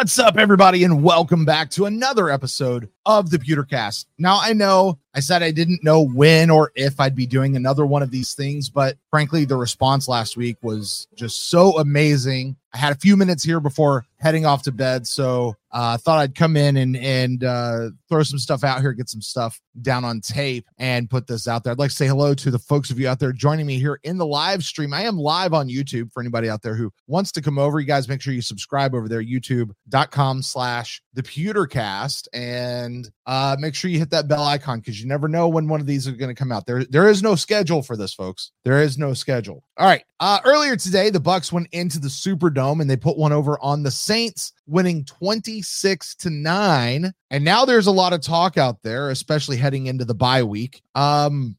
What's up, everybody, and welcome back to another episode of the Pewtercast. Now, I know I said I didn't know when or if I'd be doing another one of these things, but frankly, the response last week was just so amazing. I had a few minutes here before heading off to bed, so I uh, thought I'd come in and and uh, throw some stuff out here, get some stuff down on tape, and put this out there. I'd like to say hello to the folks of you out there joining me here in the live stream. I am live on YouTube for anybody out there who wants to come over. You guys make sure you subscribe over there, youtube.com slash the pewtercast, and uh, make sure you hit that bell icon because you never know when one of these are going to come out. There, there is no schedule for this, folks. There is no schedule. All right. Uh, earlier today, the Bucks went into the Superdome and they put one over on the Saints, winning 26 to 9. And now there's a lot of talk out there, especially heading into the bye week. Um,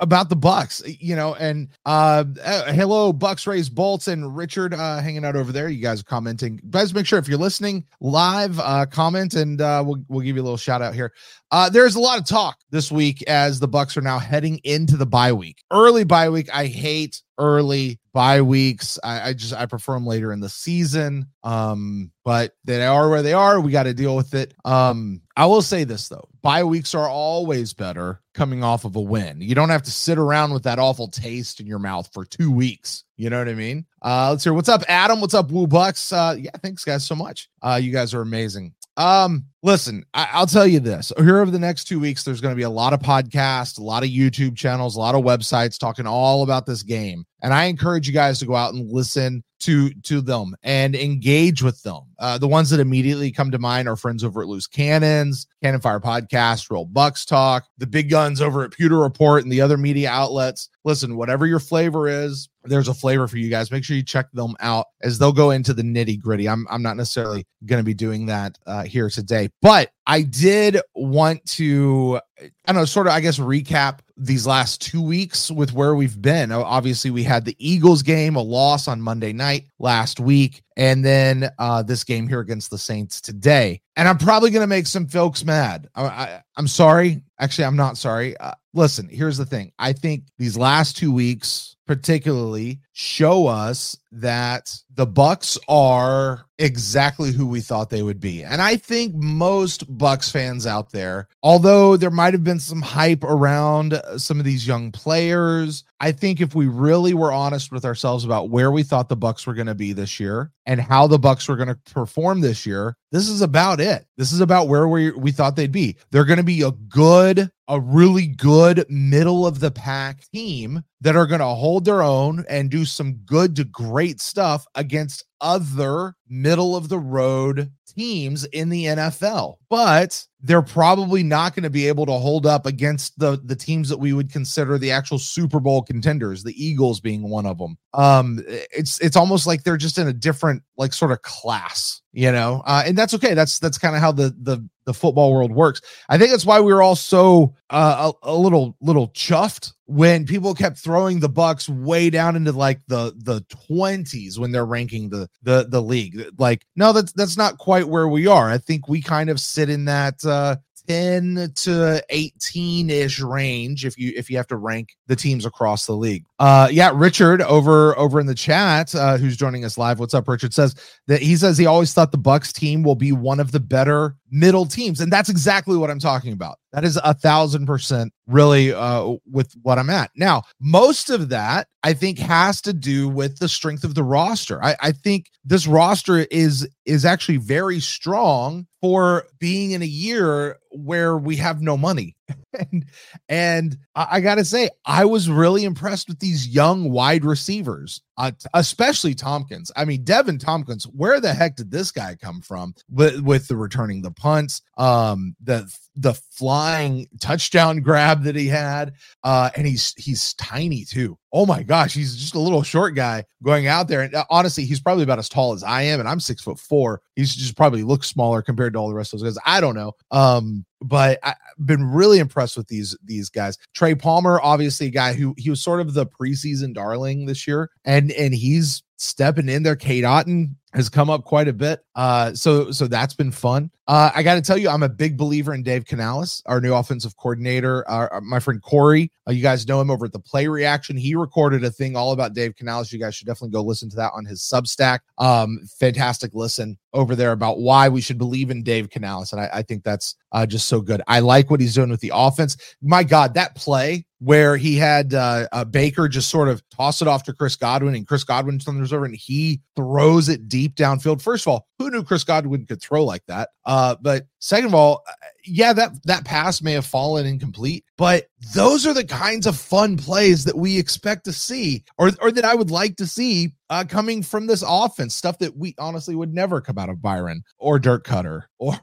about the Bucks, you know, and uh, uh hello, Bucks Rays Bolts and Richard uh hanging out over there. You guys are commenting. Guys, make sure if you're listening live, uh comment and uh we'll we'll give you a little shout out here. Uh there's a lot of talk this week as the Bucks are now heading into the bye week. Early bye week. I hate early bye weeks. I, I, just I prefer them later in the season. Um, but they are where they are. We got to deal with it. Um, I will say this though, bye weeks are always better coming off of a win. You don't have to sit around with that awful taste in your mouth for two weeks. You know what I mean? Uh, let's hear what's up, Adam. What's up, Woo Bucks? Uh, yeah, thanks guys so much. Uh, you guys are amazing. Um, listen, I- will tell you this. Here over the next two weeks, there's going to be a lot of podcasts, a lot of YouTube channels, a lot of websites talking all about this game. And I encourage you guys to go out and listen to to them and engage with them. Uh, the ones that immediately come to mind are friends over at Loose Cannons, Cannon Fire Podcast, Real Bucks Talk, the big guns over at Pewter Report, and the other media outlets. Listen, whatever your flavor is, there's a flavor for you guys. Make sure you check them out as they'll go into the nitty gritty. I'm I'm not necessarily going to be doing that uh, here today, but I did want to, I don't know, sort of, I guess, recap these last two weeks with where we've been. Obviously, we had the Eagles game, a loss on Monday night last week, and then uh, this game here against the Saints today. And I'm probably going to make some folks mad. I, am sorry. Actually, I'm not sorry. Uh, listen, here's the thing. I think these last two weeks, particularly, show us that the Bucks are exactly who we thought they would be. And I think most Bucks fans out there, although there might have been some hype around uh, some of these young players, I think if we really were honest with ourselves about where we thought the Bucks were going to be this year and how the Bucks were going to perform this year, this is about it. This is about where we we thought they'd be. They're going to be a good, a really good middle of the pack team that are going to hold their own and do some good to great stuff against other middle of the road teams in the NFL. But they're probably not going to be able to hold up against the the teams that we would consider the actual Super Bowl contenders, the Eagles being one of them. Um it's it's almost like they're just in a different like sort of class, you know. Uh and that's okay. That's that's kind of how the the the football world works. I think that's why we were all so uh, a, a little little chuffed when people kept throwing the Bucks way down into like the the 20s when they're ranking the the the league. Like no that's that's not quite where we are. I think we kind of sit in that uh 10 to 18 ish range if you if you have to rank the teams across the league. Uh yeah, Richard over over in the chat uh who's joining us live. What's up Richard says that he says he always thought the Bucks team will be one of the better middle teams and that's exactly what I'm talking about. That is a thousand percent really uh, with what I'm at. Now, most of that I think has to do with the strength of the roster. I, I think this roster is is actually very strong for being in a year where we have no money. and and I, I got to say, I was really impressed with these young wide receivers, uh, especially Thompkins. I mean, Deven Thompkins. where the heck did this guy come from with, with the returning the punts, um, the the flying touchdown grab that he had, uh, and he's he's tiny too. Oh my gosh, he's just a little short guy going out there. And uh, honestly, he's probably about as tall as I am, and I'm six foot four. He's just probably looks smaller compared to all the rest of those guys. I don't know. Um, but I've been really impressed with these these guys. Trey Palmer, obviously a guy who he was sort of the preseason darling this year, and and he's stepping in there. Cade Otton has come up quite a bit. Uh, so so that's been fun. Uh, I got to tell you, I'm a big believer in Dave Canales, our new offensive coordinator. Uh, my friend Corey, uh, you guys know him over at the Play Reaction. He recorded a thing all about Dave Canales. You guys should definitely go listen to that on his Substack. Um, fantastic listen over there about why we should believe in Dave Canales, and I, I think that's uh, just so good. I like what he's doing with the offense. My God, that play where he had uh, uh, Baker just sort of toss it off to Chris Godwin, and Chris Godwin thunders over and he throws it deep downfield. First of all, who knew Chris Godwin could throw like that? Uh, but second of all, yeah, that that pass may have fallen incomplete, but those are the kinds of fun plays that we expect to see, or or that I would like to see uh, coming from this offense. Stuff that we honestly would never come out of Byron or Dirk Koetter or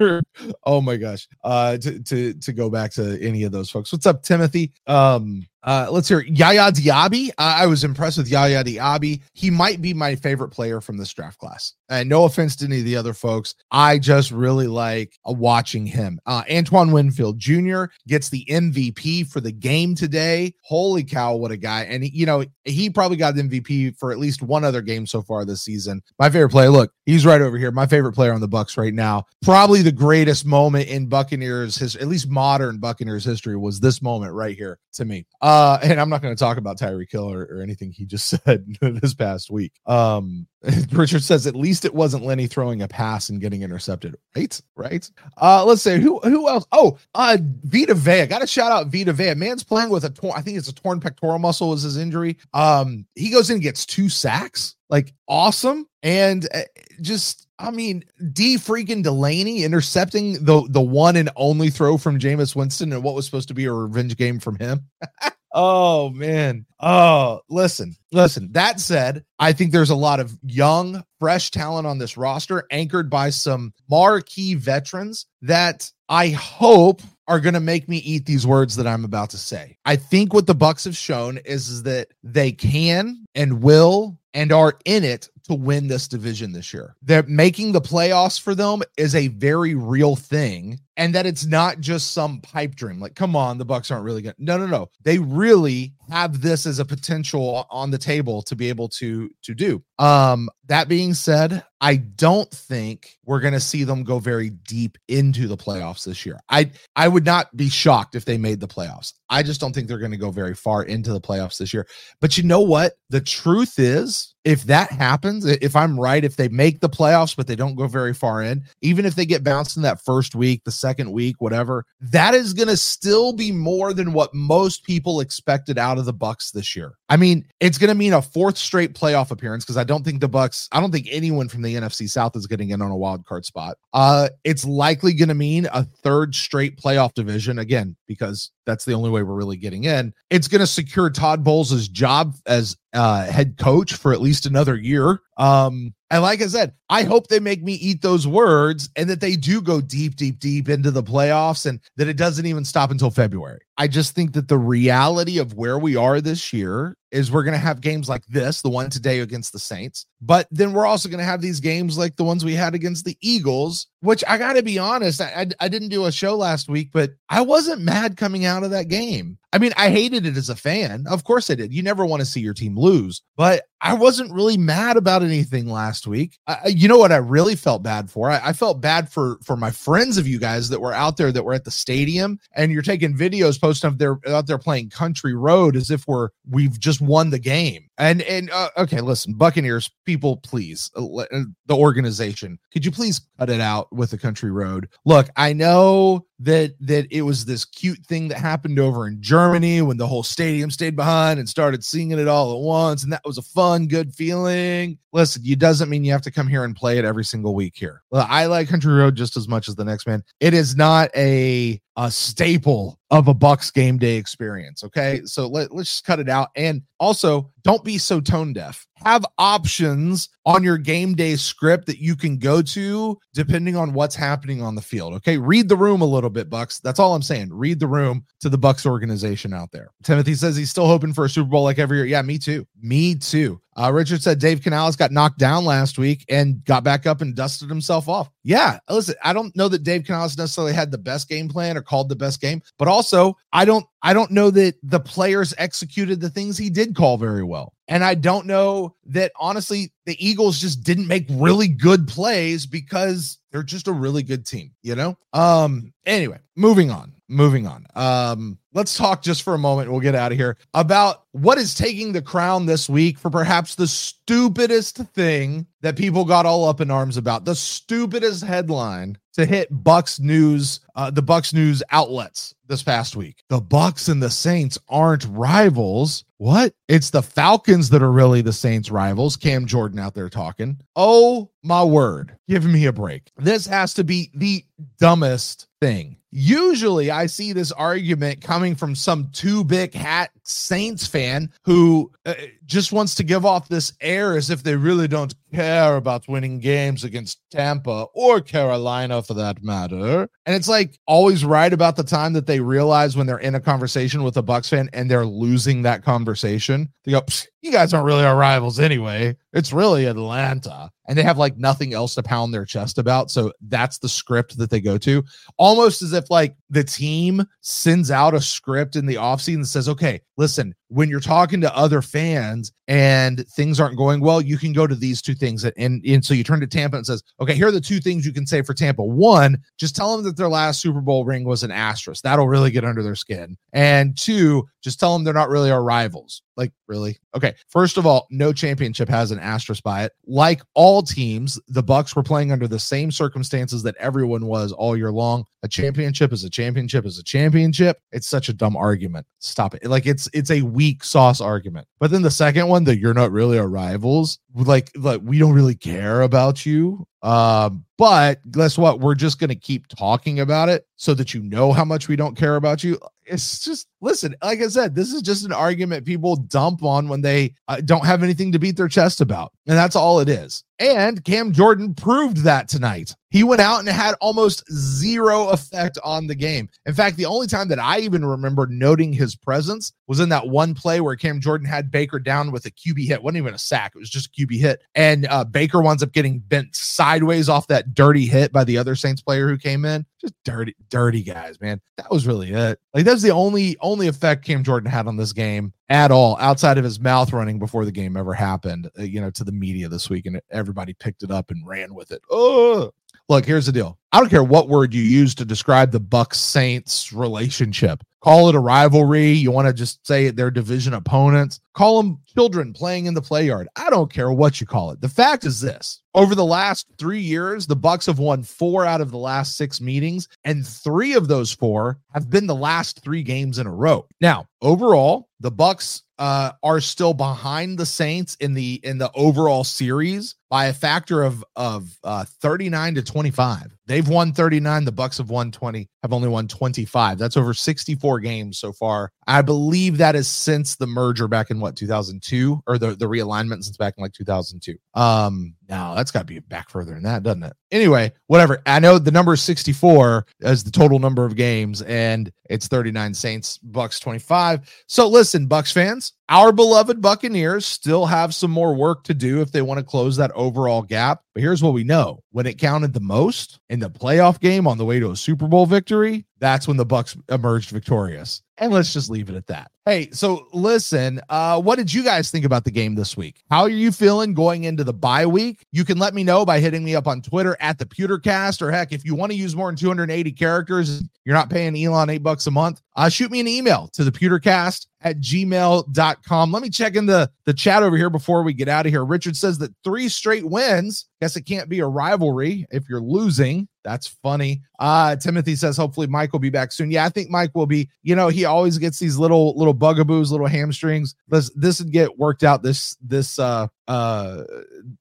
oh my gosh, uh, to to to go back to any of those folks. What's up, Timothy? Um, uh, let's hear Yaya Diaby. I was impressed with Yaya Diaby. He might be my favorite player from this draft class. And no offense to any of the other folks, I just really like uh, watching him. Uh, Antoine Winfield Jr. gets the MVP for the game today. Holy cow, what a guy! And you know he probably got the MVP for at least one other game so far this season. My favorite player. Look, he's right over here. My favorite player on the Bucks right now. Probably the greatest moment in Buccaneers his at least modern Buccaneers history was this moment right here to me. Uh, and I'm not going to talk about Tyreek Hill or, or anything he just said this past week. Um, Richard says at least it wasn't Lenny throwing a pass and getting intercepted. Right, right. Uh, let's say who who else? Oh, uh, Vita Vea. Got to shout out Vita Vea. Man's playing with a torn. I think it's a torn pectoral muscle was his injury. Um, he goes in and gets two sacks. Like awesome, and uh, just I mean, Dee freaking Delaney intercepting the the one and only throw from Jameis Winston and what was supposed to be a revenge game from him. Oh man. Oh, listen, listen. That said, I think there's a lot of young, fresh talent on this roster, anchored by some marquee veterans that I hope are going to make me eat these words that I'm about to say. I think what the Bucks have shown is, is that they can and will and are in it to win this division this year. That making the playoffs for them is a very real thing and that it's not just some pipe dream. Like, come on, the Bucks aren't really good. No, no, no. They really have this as a potential on the table to be able to to do. Um, that being said, I don't think we're going to see them go very deep into the playoffs this year. I I would not be shocked if they made the playoffs. I just don't think they're going to go very far into the playoffs this year. But you know what? The truth is, if that happens, if I'm right, if they make the playoffs but they don't go very far in, even if they get bounced in that first week, the second week, whatever, that is going to still be more than what most people expected out of the Bucks this year. I mean, it's going to mean a fourth straight playoff appearance because I don't think the Bucks, I don't think anyone from the NFC South is getting in on a wild card spot. Uh, it's likely going to mean a third straight playoff division again because that's the only way we're really getting in. It's going to secure Todd Bowles' job as uh, head coach for at least another year. Um, and like I said, I hope they make me eat those words and that they do go deep, deep, deep into the playoffs and that it doesn't even stop until February. I just think that the reality of where we are this year is we're going to have games like this, the one today against the Saints, but then we're also going to have these games like the ones we had against the Eagles, which I got to be honest, I, I, I didn't do a show last week, but I wasn't mad coming out of that game. I mean, I hated it as a fan. Of course I did. You never want to see your team lose, but I wasn't really mad about anything last week. I, you know what I really felt bad for? I, I, felt bad for for my friends of you guys that were out there that were at the stadium and you're taking videos posting of they're out there playing country road as if we're we've just won the game. And and uh, okay, listen, Buccaneers people, please, uh, uh, the organization, could you please cut it out with the country road? Look, I know that that it was this cute thing that happened over in Germany when the whole stadium stayed behind and started singing it all at once, and that was a fun, good feeling. Listen, you doesn't mean you have to come here and play it every single week here. Well, I like country road just as much as the next man. It is not a a staple of a Bucks game day experience. Okay. So let, let's just cut it out. And also, don't be so tone deaf. Have options on your game day script that you can go to depending on what's happening on the field. Okay. Read the room a little bit, Bucks. That's all I'm saying. Read the room to the Bucks organization out there. Timothy says he's still hoping for a Super Bowl like every year. Yeah, me too. Me too. Uh, Richard said Dave Canales got knocked down last week and got back up and dusted himself off. Yeah, listen, I don't know that Dave Canales necessarily had the best game plan or called the best game, but also I don't I don't know that the players executed the things he did call very well. And I don't know that honestly, the Eagles just didn't make really good plays because they're just a really good team, you know? Um, anyway, moving on, moving on. Um, let's talk just for a moment. We'll get out of here about what is taking the crown this week for perhaps the stupidest thing that people got all up in arms about. The stupidest headline to hit Bucks news, uh, the Bucks news outlets this past week. The Bucks and the Saints aren't rivals. What? It's the Falcons that are really the Saints rivals. Cam Jordan out there talking. Oh my word. Give me a break. This has to be the dumbest thing. Usually I see this argument coming from some two big hat Saints fan who uh, just wants to give off this air as if they really don't care about winning games against Tampa or Carolina for that matter. And it's like always right about the time that they realize when they're in a conversation with a Bucks fan and they're losing that conversation. They go, you guys aren't really our rivals anyway. It's really Atlanta. And they have like nothing else to pound their chest about. So that's the script that they go to. Almost as if like the team sends out a script in the offseason that says, okay, listen, when you're talking to other fans and things aren't going well, you can go to these two things. And, and so you turn to Tampa and says, okay, here are the two things you can say for Tampa. One, just tell them that their last Super Bowl ring was an asterisk. That'll really get under their skin. And two, just tell them they're not really our rivals. Like, really? Okay. First of all, no championship has an asterisk by it. Like all teams, the Bucks were playing under the same circumstances that everyone was all year long. A championship is a championship is a championship. It's such a dumb argument. Stop it. Like it's it's a weak sauce argument. But then the second one that you're not really our rivals, like like we don't really care about you. Um, but guess what? We're just going to keep talking about it so that you know how much we don't care about you. It's just, listen, like I said, this is just an argument people dump on when they uh, don't have anything to beat their chest about. And that's all it is. And Cam Jordan proved that tonight. He went out and had almost zero effect on the game. In fact, the only time that I even remember noting his presence was in that one play where Cam Jordan had Baker down with a QB hit. It wasn't even a sack, it was just a QB hit. And uh, Baker winds up getting bent sideways off that dirty hit by the other Saints player who came in. Just dirty, dirty guys, man. That was really it. Like that's the only only effect Cam Jordan had on this game at all, outside of his mouth running before the game ever happened. Uh, you know, to the media this week, and everybody picked it up and ran with it. Oh, look, here's the deal. I don't care what word you use to describe the Bucks Saints relationship. Call it a rivalry. You want to just say they're division opponents. Call them children playing in the play yard. I don't care what you call it. The fact is this: over the last three years, the Bucks have won four out of the last six meetings, and three of those four have been the last three games in a row. Now, overall, the Bucks uh, are still behind the Saints in the in the overall series by a factor of of uh, 39 to 25. They've won 39, the Bucks have won 20, have only won 25. That's over 64 games so far. I believe that is since the merger back in what 2002 or the the realignment since back in like 2002. Um no, that's got to be back further than that, doesn't it? Anyway, whatever. I know the number is 64 as the total number of games, and it's 39 Saints, Bucks 25. So listen, Bucks fans, our beloved Buccaneers still have some more work to do if they want to close that overall gap. But here's what we know: when it counted the most in the playoff game on the way to a Super Bowl victory, that's when the Bucks emerged victorious. And let's just leave it at that. Hey, so listen, uh, what did you guys think about the game this week? How are you feeling going into the bye week? You can let me know by hitting me up on Twitter at the Pewtercast, or heck, if you want to use more than 280 characters, you're not paying Elon eight bucks a month. Uh, shoot me an email to the Pewtercast at gmail.com. Let me check in the, the chat over here before we get out of here. Richard says that three straight wins. Guess it can't be a rivalry if you're losing. That's funny. Uh Timothy says hopefully Mike will be back soon. Yeah, I think Mike will be. You know, he always gets these little little bugaboos, little hamstrings. This this would get worked out this this uh uh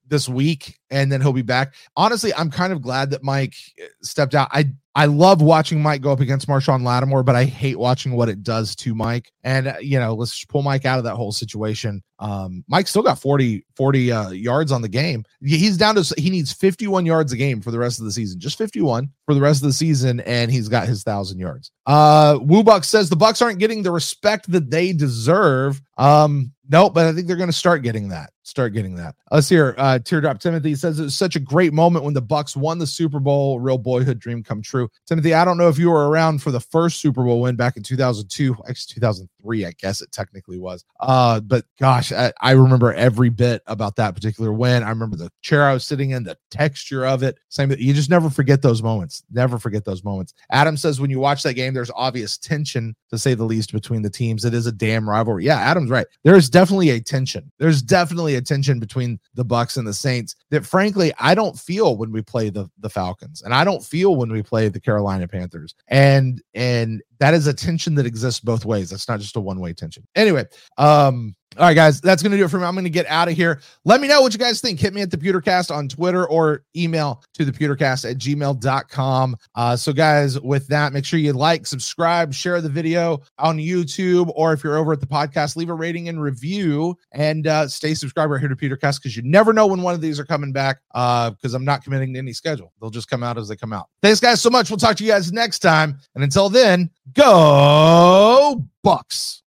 this week and then he'll be back. Honestly, I'm kind of glad that Mike stepped out. I I love watching Mike go up against Marshon Lattimore, but I hate watching what it does to Mike. And uh, you know, let's pull Mike out of that whole situation. Um, Mike still got 40 40 uh, yards on the game. He's down to he needs 51 yards a game for the rest of the season. Just 51 for the rest of the season and he's got his 1000 yards. Uh Woobuck says the Bucks aren't getting the respect that they deserve. Um no, but I think they're going to start getting that. Start getting that. Let's hear uh Teardrop Timothy says it was such a great moment when the Bucks won the Super Bowl, real boyhood dream come true. Timothy, I don't know if you were around for the first Super Bowl win back in 2002, actually 2003, I guess it technically was. Uh, but gosh, I, I remember every bit about that particular win. I remember the chair I was sitting in, the texture of it. Same, you just never forget those moments. Never forget those moments. Adam says when you watch that game, there's obvious tension to say the least between the teams. It is a damn rivalry. Yeah, Adam's right. There is definitely a tension. There's definitely a tension between the Bucks and the Saints that frankly I don't feel when we play the the Falcons and I don't feel when we play the Carolina Panthers. And and that is a tension that exists both ways. That's not just a one-way tension. Anyway, um all right, guys, that's going to do it for me. I'm going to get out of here. Let me know what you guys think. Hit me at the Pewtercast on Twitter or email to the pewtercast at gmail.com. Uh, so, guys, with that, make sure you like, subscribe, share the video on YouTube, or if you're over at the podcast, leave a rating and review and uh, stay subscribed right here to Pewtercast because you never know when one of these are coming back because uh, I'm not committing to any schedule. They'll just come out as they come out. Thanks, guys, so much. We'll talk to you guys next time. And until then, go Bucks.